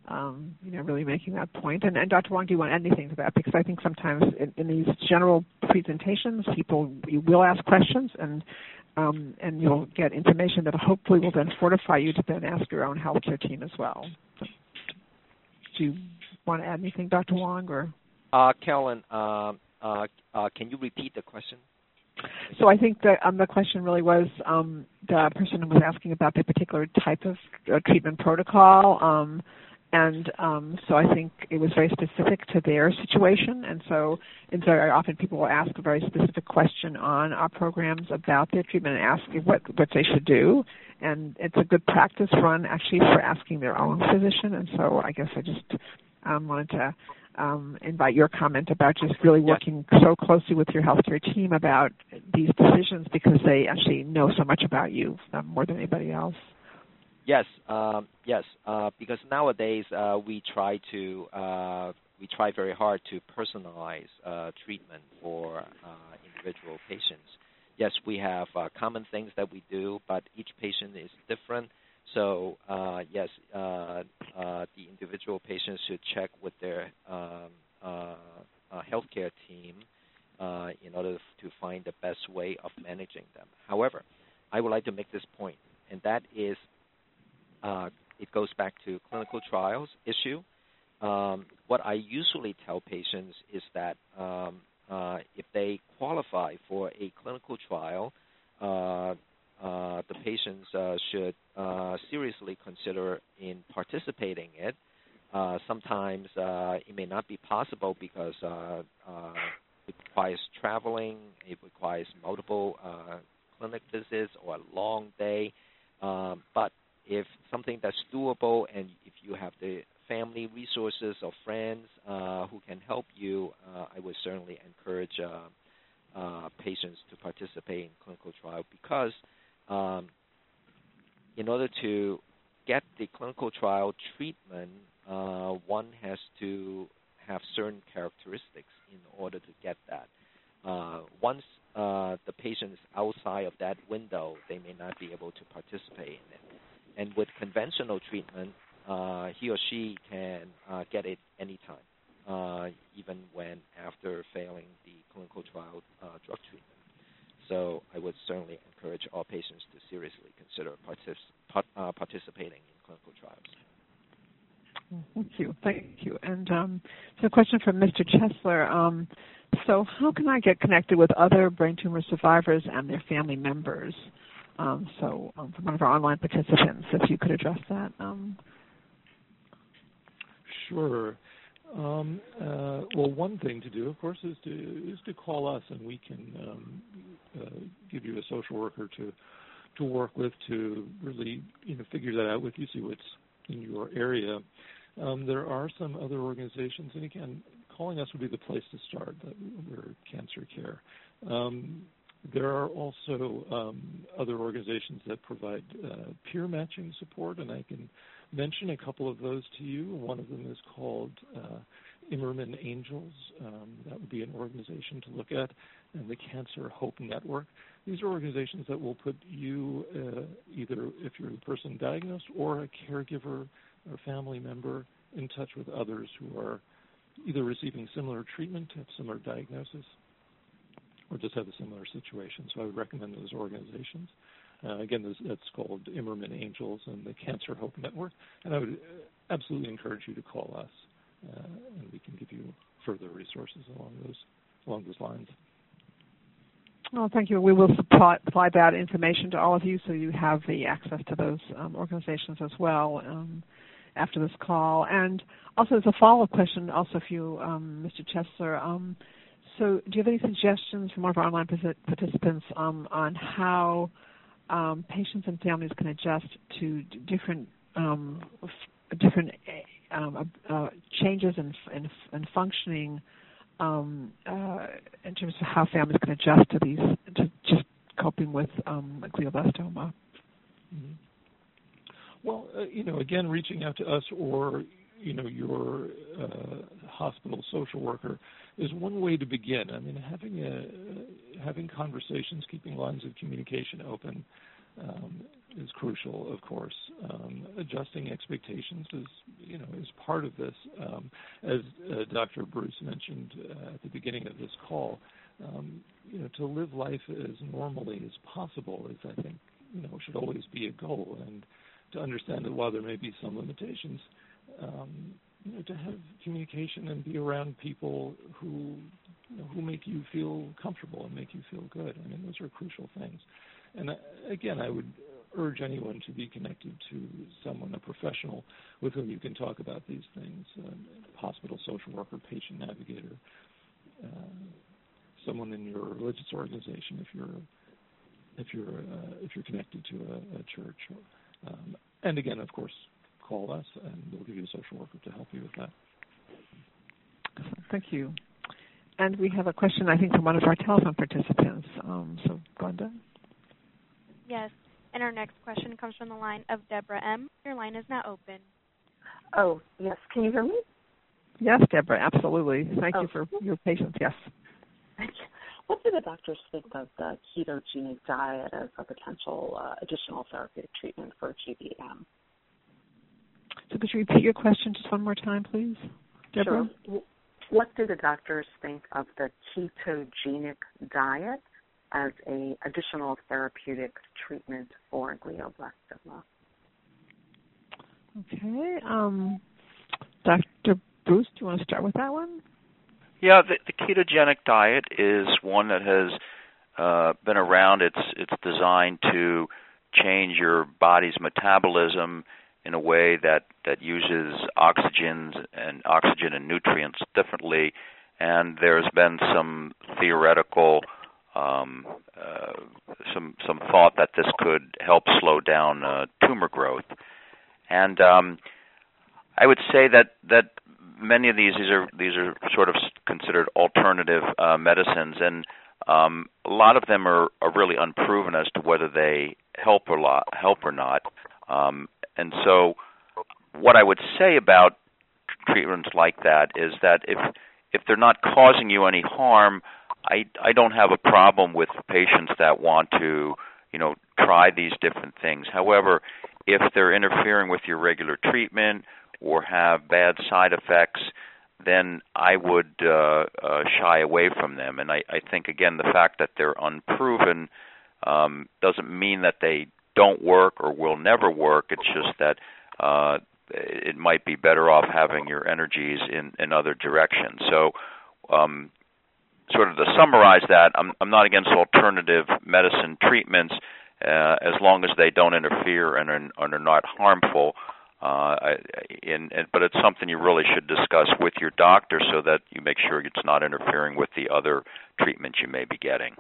um, you know, really making that point. And, and Dr. Wong, do you want anything to that? Because I think sometimes in, in these general presentations, people you will ask questions, and um, and you'll get information that hopefully will then fortify you to then ask your own healthcare team as well. Do you want to add anything, Dr. Wong, or? Uh, Carolyn, uh, uh, uh, can you repeat the question? So I think that um, the question really was um, the person was asking about the particular type of uh, treatment protocol. And um, so I think it was very specific to their situation. And so, and very often people will ask a very specific question on our programs about their treatment and ask what what they should do. And it's a good practice run actually for asking their own physician. And so I guess I just um, wanted to um, invite your comment about just really working so closely with your healthcare team about these decisions because they actually know so much about you um, more than anybody else. Yes, um, yes, uh, because nowadays uh, we try to uh, we try very hard to personalize uh, treatment for uh, individual patients. Yes, we have uh, common things that we do, but each patient is different. So yes, the individual patients should check with their um, healthcare team in order to find the best way of managing them. However, I would like to make this point, and that is, it goes back to clinical trials issue. Um, what I usually tell patients is that um, if they qualify for a clinical trial, uh, the patients uh, should uh, seriously consider in participating in it. Uh, sometimes uh, it may not be possible because it requires traveling, it requires multiple clinic visits or a long day. Um, but if something that's doable and if you have the family resources or friends who can help you, I would certainly encourage patients to participate in clinical trial because um, in order to get the clinical trial treatment, uh, one has to have certain characteristics in order to get that. Uh, once uh, the patient is outside of that window, they may not be able to participate in it. And with conventional treatment, uh, he or she can uh, get it anytime, uh, even when after failing the clinical trial drug treatment. So I would certainly encourage all patients to seriously consider partic- uh, participating in clinical trials. Thank you. Thank you. And um, so a question from Mr. Chesler. Um, so how can I get connected with other brain tumor survivors and their family members? Um, so um, from one of our online participants, if you could address that. Um. Sure. Um, uh, well, one thing to do, of course, is to is to call us, and we can um, uh, give you a social worker to to work with to really you know figure that out with you, see what's in your area. Um, there are some other organizations, and again, calling us would be the place to start. That we're Cancer Care. There are also um, other organizations that provide uh, peer matching support, and I can mention a couple of those to you. One of them is called uh, Imerman Angels. Um, that would be an organization to look at, and the Cancer Hope Network. These are organizations that will put you, uh, either if you're the person diagnosed or a caregiver or family member, in touch with others who are either receiving similar treatment, have similar diagnosis, or just have a similar situation. So I would recommend those organizations. Uh, again, this, that's called Imerman Angels and the Cancer Hope Network. And I would uh, absolutely encourage you to call us, uh, and we can give you further resources along those along those lines. Well, thank you. We will supply, that information to all of you, so you have the access to those um, organizations as well um, after this call. And also, as a follow-up question, also for you, um, Mr. Chesler. So, do you have any suggestions from of our online participants um, on how um, patients and families can adjust to different um, different um, uh, changes in, in, in functioning um, uh, in terms of how families can adjust to these to just coping with um, glioblastoma. Mm-hmm. Well, uh, you know, again, reaching out to us or you know your uh, hospital social worker is one way to begin. I mean, having a having conversations, keeping lines of communication open um, is crucial. Of course, um, adjusting expectations is you know is part of this. Um, as uh, Dr. Bruce mentioned uh, at the beginning of this call, um, you know, to live life as normally as possible is, I think, you know, should always be a goal, and to understand that while there may be some limitations um, to have communication and be around people who you know, who make you feel comfortable and make you feel good. I mean, those are crucial things. And uh, again, I would urge anyone to be connected to someone, a professional, with whom you can talk about these things: uh, hospital social worker, patient navigator, uh, someone in your religious organization, if you're if you're uh, if you're connected to a, a church. Um, and again, of course, call us and we'll give you a social worker to help you with that. Thank you. And we have a question, I think, from one of our telephone participants. Um, so, Glenda? Yes. And our next question comes from the line of Deborah M. Your line is now open. Oh, yes. Can you hear me? Yes, Deborah, absolutely. Thank oh. you for your patience. Yes. what do the doctors think of the ketogenic diet as a potential uh, additional therapeutic treatment for GBM? So could you repeat your question just one more time, please, Deborah? Sure. What do the doctors think of the ketogenic diet as a additional therapeutic treatment for glioblastoma? Okay. Um, Dr. Bruce, do you want to start with that one? Yeah, the, the ketogenic diet is one that has uh, been around. It's it's designed to change your body's metabolism in a way that that uses oxygens and oxygen and nutrients differently. And there's been some theoretical um, uh, some some thought that this could help slow down uh, tumor growth. And um, I would say that that many of these these are these are sort of considered alternative uh, medicines, and um, a lot of them are, are really unproven as to whether they help or lot, help or not. Um, and so, what I would say about treatments like that is that if if they're not causing you any harm, I I don't have a problem with patients that want to you know try these different things. However, if they're interfering with your regular treatment or have bad side effects, then I would uh, uh, shy away from them. And I, I think again the fact that they're unproven um, doesn't mean that they don't work or will never work. It's just that uh, it might be better off having your energies in, in other directions. So, um, sort of to summarize that, I'm, I'm not against alternative medicine treatments uh, as long as they don't interfere and are, and are not harmful. Uh, in, in, but it's something you really should discuss with your doctor so that you make sure it's not interfering with the other treatments you may be getting.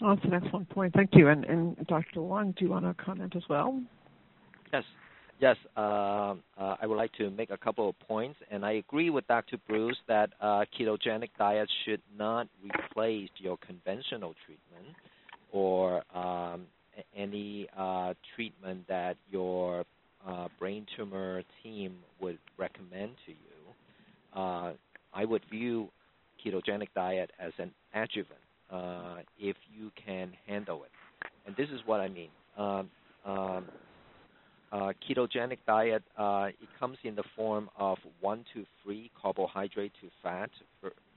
That's an excellent point. Thank you. And, and Dr. Wong, do you want to comment as well? Yes. Yes, uh, uh, I would like to make a couple of points, and I agree with Dr. Bruce that uh, ketogenic diet should not replace your conventional treatment or um, any uh, treatment that your uh, brain tumor team would recommend to you. Uh, I would view ketogenic diet as an adjuvant uh, if you can handle it. And this is what I mean. Um, um, uh, ketogenic diet uh, it comes in the form of one to three carbohydrate to fat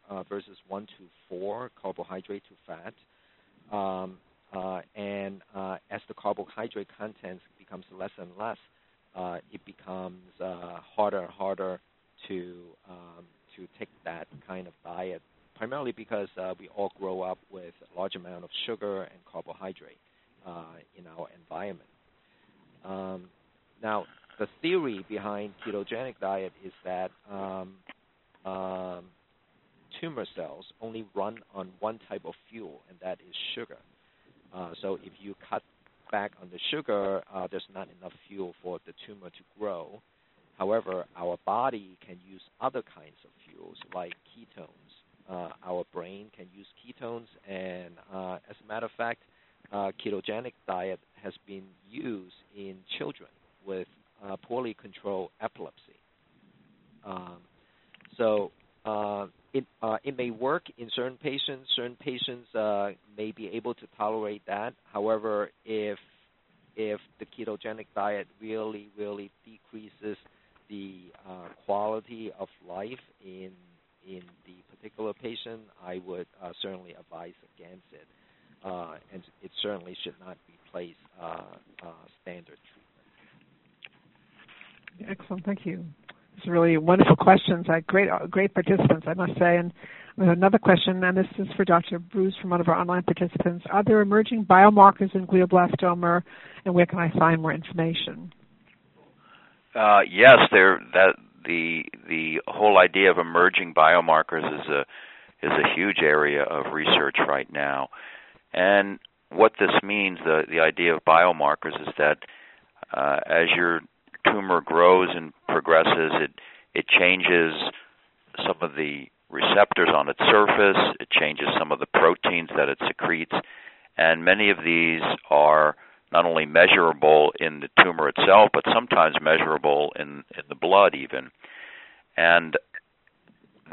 uh, versus one to four carbohydrate to fat. Um, uh, and uh, as the carbohydrate content becomes less and less, uh, it becomes harder and harder to um, to take that kind of diet. Primarily because we all grow up with a large amount of sugar and carbohydrate in our environment. Um, now, the theory behind ketogenic diet is that um, um, tumor cells only run on one type of fuel, and that is sugar. Uh, so if you cut back on the sugar, uh, there's not enough fuel for the tumor to grow. However, our body can use other kinds of fuels like ketones. Uh, our brain can use ketones, and uh, as a matter of fact, uh, ketogenic diet has been used in children with poorly controlled epilepsy. Um, so uh, it uh, it may work in certain patients. Certain patients uh, may be able to tolerate that. However, if if the ketogenic diet really really decreases the quality of life in in the particular patient, I would uh, certainly advise against it, uh, and it certainly should not replace standard treatment. Excellent, thank you. It's really wonderful questions. I great great participants, I must say. And we have another question, and this is for Dr. Bruce from one of our online participants. Are there emerging biomarkers in glioblastoma, and where can I find more information? Uh, yes, there. That the the whole idea of emerging biomarkers is a is a huge area of research right now, and what this means, the the idea of biomarkers, is that uh, as your tumor grows and progresses, it it changes some of the receptors on its surface. It changes some of the proteins that it secretes, and many of these are not only measurable in the tumor itself, but sometimes measurable in in the blood even. And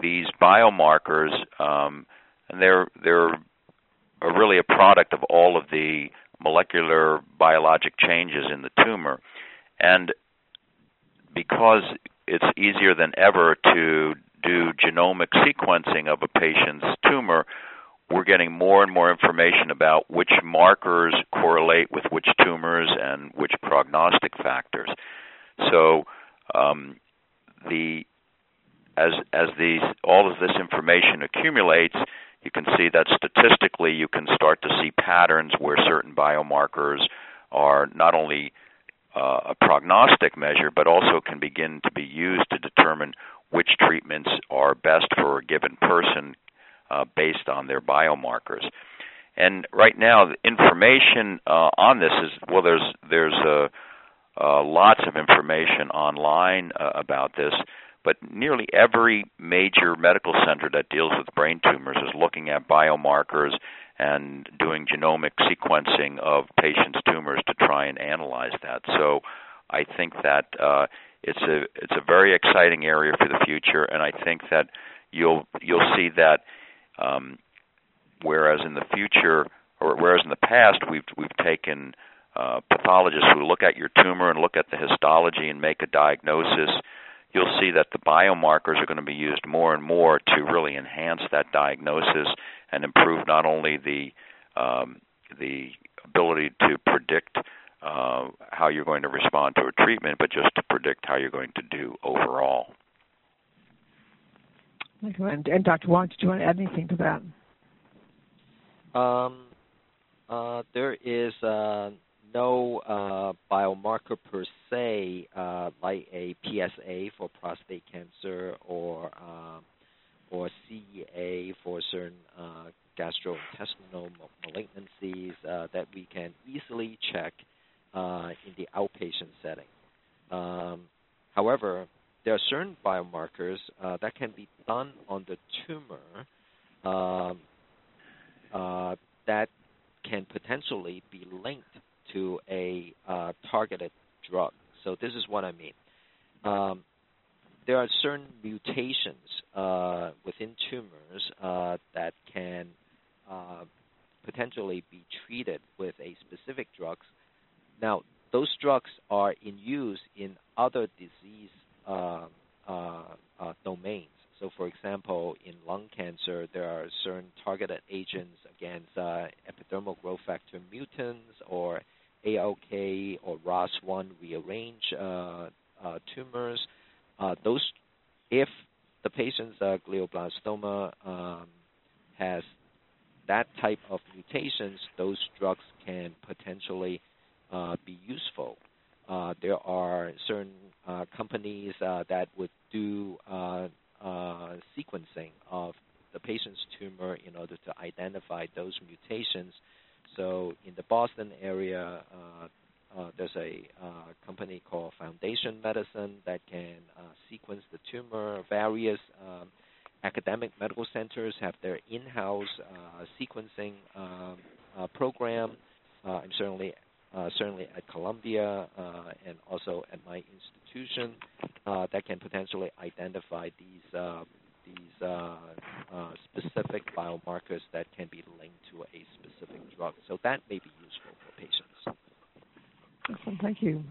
these biomarkers um, and they're they're really a product of all of the molecular biologic changes in the tumor, and because it's easier than ever to do genomic sequencing of a patient's tumor, we're getting more and more information about which markers correlate with which tumors and which prognostic factors. So um, the as as these all of this information accumulates, you can see that statistically you can start to see patterns where certain biomarkers are not only uh, a prognostic measure, but also can begin to be used to determine which treatments are best for a given person uh, based on their biomarkers. And right now, the information uh, on this is well. There's there's uh, uh, lots of information online uh, about this, but nearly every major medical center that deals with brain tumors is looking at biomarkers and doing genomic sequencing of patients' tumors to try and analyze that. So I think that uh, it's a it's a very exciting area for the future, and I think that you'll you'll see that um, whereas in the future or whereas in the past we've we've taken uh, pathologists who look at your tumor and look at the histology and make a diagnosis, you'll see that the biomarkers are going to be used more and more to really enhance that diagnosis and improve not only the um, the ability to predict uh, how you're going to respond to a treatment, but just to predict how you're going to do overall. And, and Dr. Wong, did you want to add anything to that? Um, uh, there is uh, no uh, biomarker per se, uh, like a PSA for prostate cancer or um, or CEA for certain uh, gastrointestinal malignancies uh, that we can easily check in the outpatient setting. Um, however, there are certain biomarkers uh, that can be done on the tumor um, uh, that can potentially be linked to a uh, targeted drug. So this is what I mean. Um, there are certain mutations uh, within tumors uh, that can uh, potentially be treated with a specific drugs. Now, those drugs are in use in other disease Um, uh, uh, domains. So, for example, in lung cancer, there are certain targeted agents against uh, epidermal growth factor mutants or ALK or ROS1 rearrange tumors. those, if the patient's glioblastoma um, has that type of mutations, those drugs can potentially uh, be useful. Uh, there are certain uh, companies uh, that would do uh, uh, sequencing of the patient's tumor in order to identify those mutations. So in the Boston area, there's a company called Foundation Medicine that can sequence the tumor. Various um, academic medical centers have their in-house sequencing um, program. I'm certainly uh, certainly at Columbia uh, and also at my institution, uh, that can potentially identify these uh, these uh, uh, specific biomarkers that can be linked to a specific drug. So that may be useful for patients. Excellent, thank you.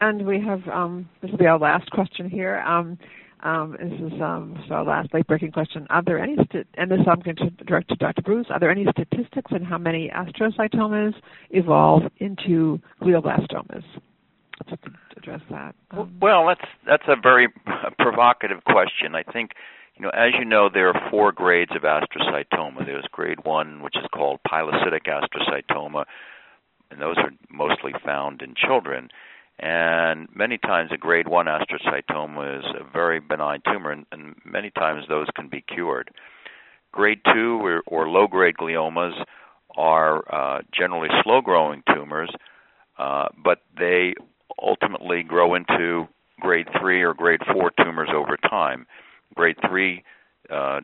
And we have um, this will be our last question here. Um, um, this is um, so our last late breaking question. Are there any, st- and this I'm going to direct to Dr. Bruce, are there any statistics on how many astrocytomas evolve into glioblastomas? Let's address that. Um, well, that's that's a very provocative question. I think, you know, as you know, there are four grades of astrocytoma. There's grade one, which is called pilocytic astrocytoma, and those are mostly found in children. And many times a grade 1 astrocytoma is a very benign tumor, and, and many times those can be cured. Grade 2 or, or low grade gliomas are uh, generally slow growing tumors, uh, but they ultimately grow into grade 3 or grade 4 tumors over time. Grade 3 uh,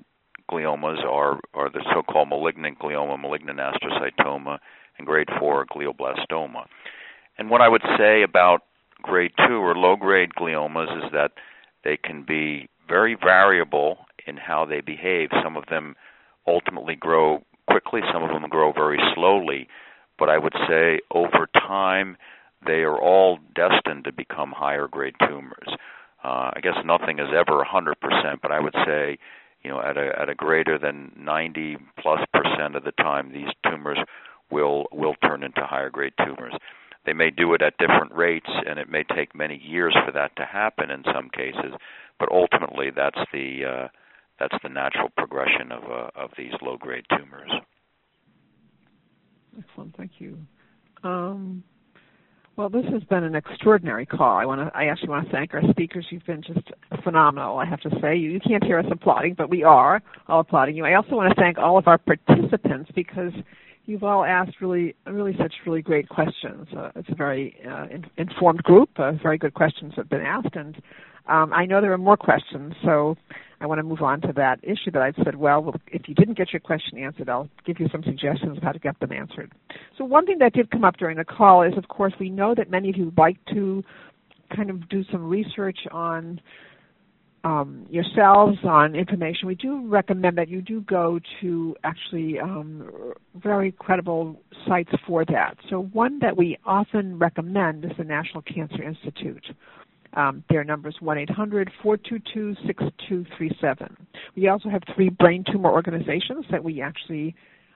gliomas are, are the so called malignant glioma, malignant astrocytoma, and grade 4 glioblastoma. And what I would say about grade 2 or low grade gliomas is that they can be very variable in how they behave. Some of them ultimately grow quickly, some of them grow very slowly, but I would say over time they are all destined to become higher grade tumors. Uh, I guess nothing is ever 100%, but I would say, you know, at a at a greater than 90 plus percent of the time, these tumors will will turn into higher grade tumors. They may do it at different rates, and it may take many years for that to happen in some cases. But ultimately, that's the uh, that's the natural progression of uh, of these low grade tumors. Excellent, thank you. Um, well, this has been an extraordinary call. I want to. I actually want to thank our speakers. You've been just phenomenal. I have to say. You, you can't hear us applauding, but we are all applauding you. I also want to thank all of our participants because you've all asked really, really such really great questions. Uh, it's a very uh, in, informed group. Uh, very good questions have been asked, and um, I know there are more questions. So I want to move on to that issue that I said. Well, if you didn't get your question answered, I'll give you some suggestions of how to get them answered. So one thing that did come up during the call is, of course, we know that many of you like to kind of do some research on um, yourselves on information, we do recommend that you do go to actually um, very credible sites for that. So one that we often recommend is the National Cancer Institute. Um, their number is 1-800-422-6237. We also have three brain tumor organizations that we actually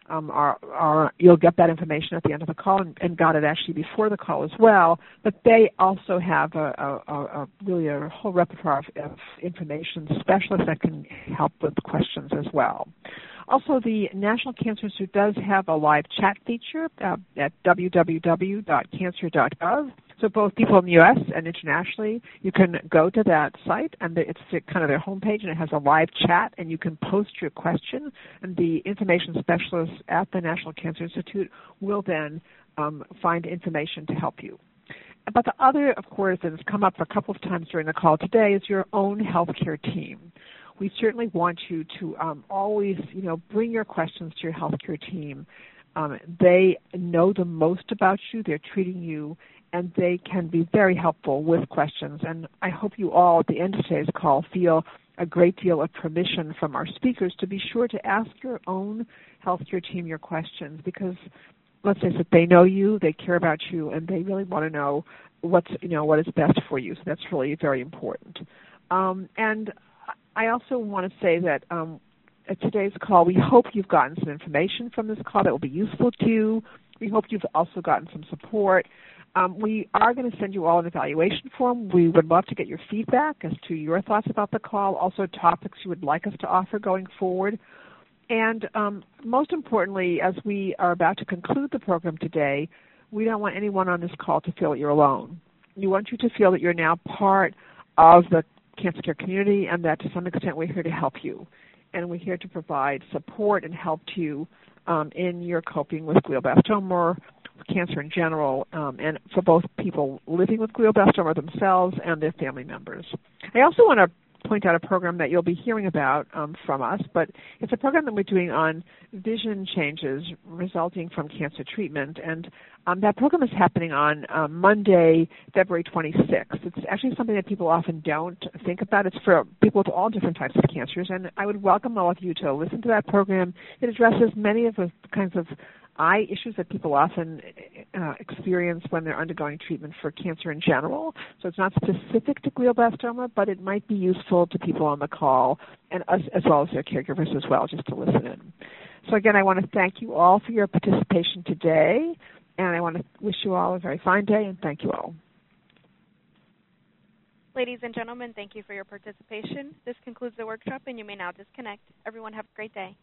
um, are, are, you'll get that information at the end of the call and, and, got it actually before the call as well. But they also have a, a, a really a whole repertoire of, of, information specialists that can help with questions as well. Also, the National Cancer Institute does have a live chat feature uh, at www.cancer.gov so both people in the U.S. and internationally, you can go to that site, and it's kind of their homepage, and it has a live chat, and you can post your question, and the information specialists at the National Cancer Institute will then um, find information to help you. But the other, of course, that has come up a couple of times during the call today is your own healthcare team. We certainly want you to um, always, you know, bring your questions to your healthcare team. Um, they know the most about you. They're treating you and they can be very helpful with questions. And I hope you all at the end of today's call feel a great deal of permission from our speakers to be sure to ask your own healthcare team your questions because let's face it, they know you, they care about you, and they really want to know what's you know what is best for you. So that's really very important. Um, and I also want to say that um, at today's call, we hope you've gotten some information from this call that will be useful to you. We hope you've also gotten some support. Um, we are going to send you all an evaluation form. We would love to get your feedback as to your thoughts about the call, also topics you would like us to offer going forward. And um, most importantly, as we are about to conclude the program today, we don't want anyone on this call to feel that you're alone. We want you to feel that you're now part of the cancer care community and that to some extent we're here to help you. And we're here to provide support and help to you um, in your coping with glioblastoma cancer in general, um, and for both people living with glioblastoma themselves and their family members. I also want to point out a program that you'll be hearing about um, from us, but it's a program that we're doing on vision changes resulting from cancer treatment. And um, that program is happening on um, Monday, February 26th. It's actually something that people often don't think about. It's for people with all different types of cancers. And I would welcome all of you to listen to that program. It addresses many of the kinds of eye issues that people often uh, experience when they're undergoing treatment for cancer in general. So it's not specific to glioblastoma, but it might be useful to people on the call and as, as well as their caregivers as well, just to listen in. So again, I want to thank you all for your participation today, and I want to wish you all a very fine day, and thank you all. Ladies and gentlemen, thank you for your participation. This concludes the workshop, and you may now disconnect. Everyone have a great day.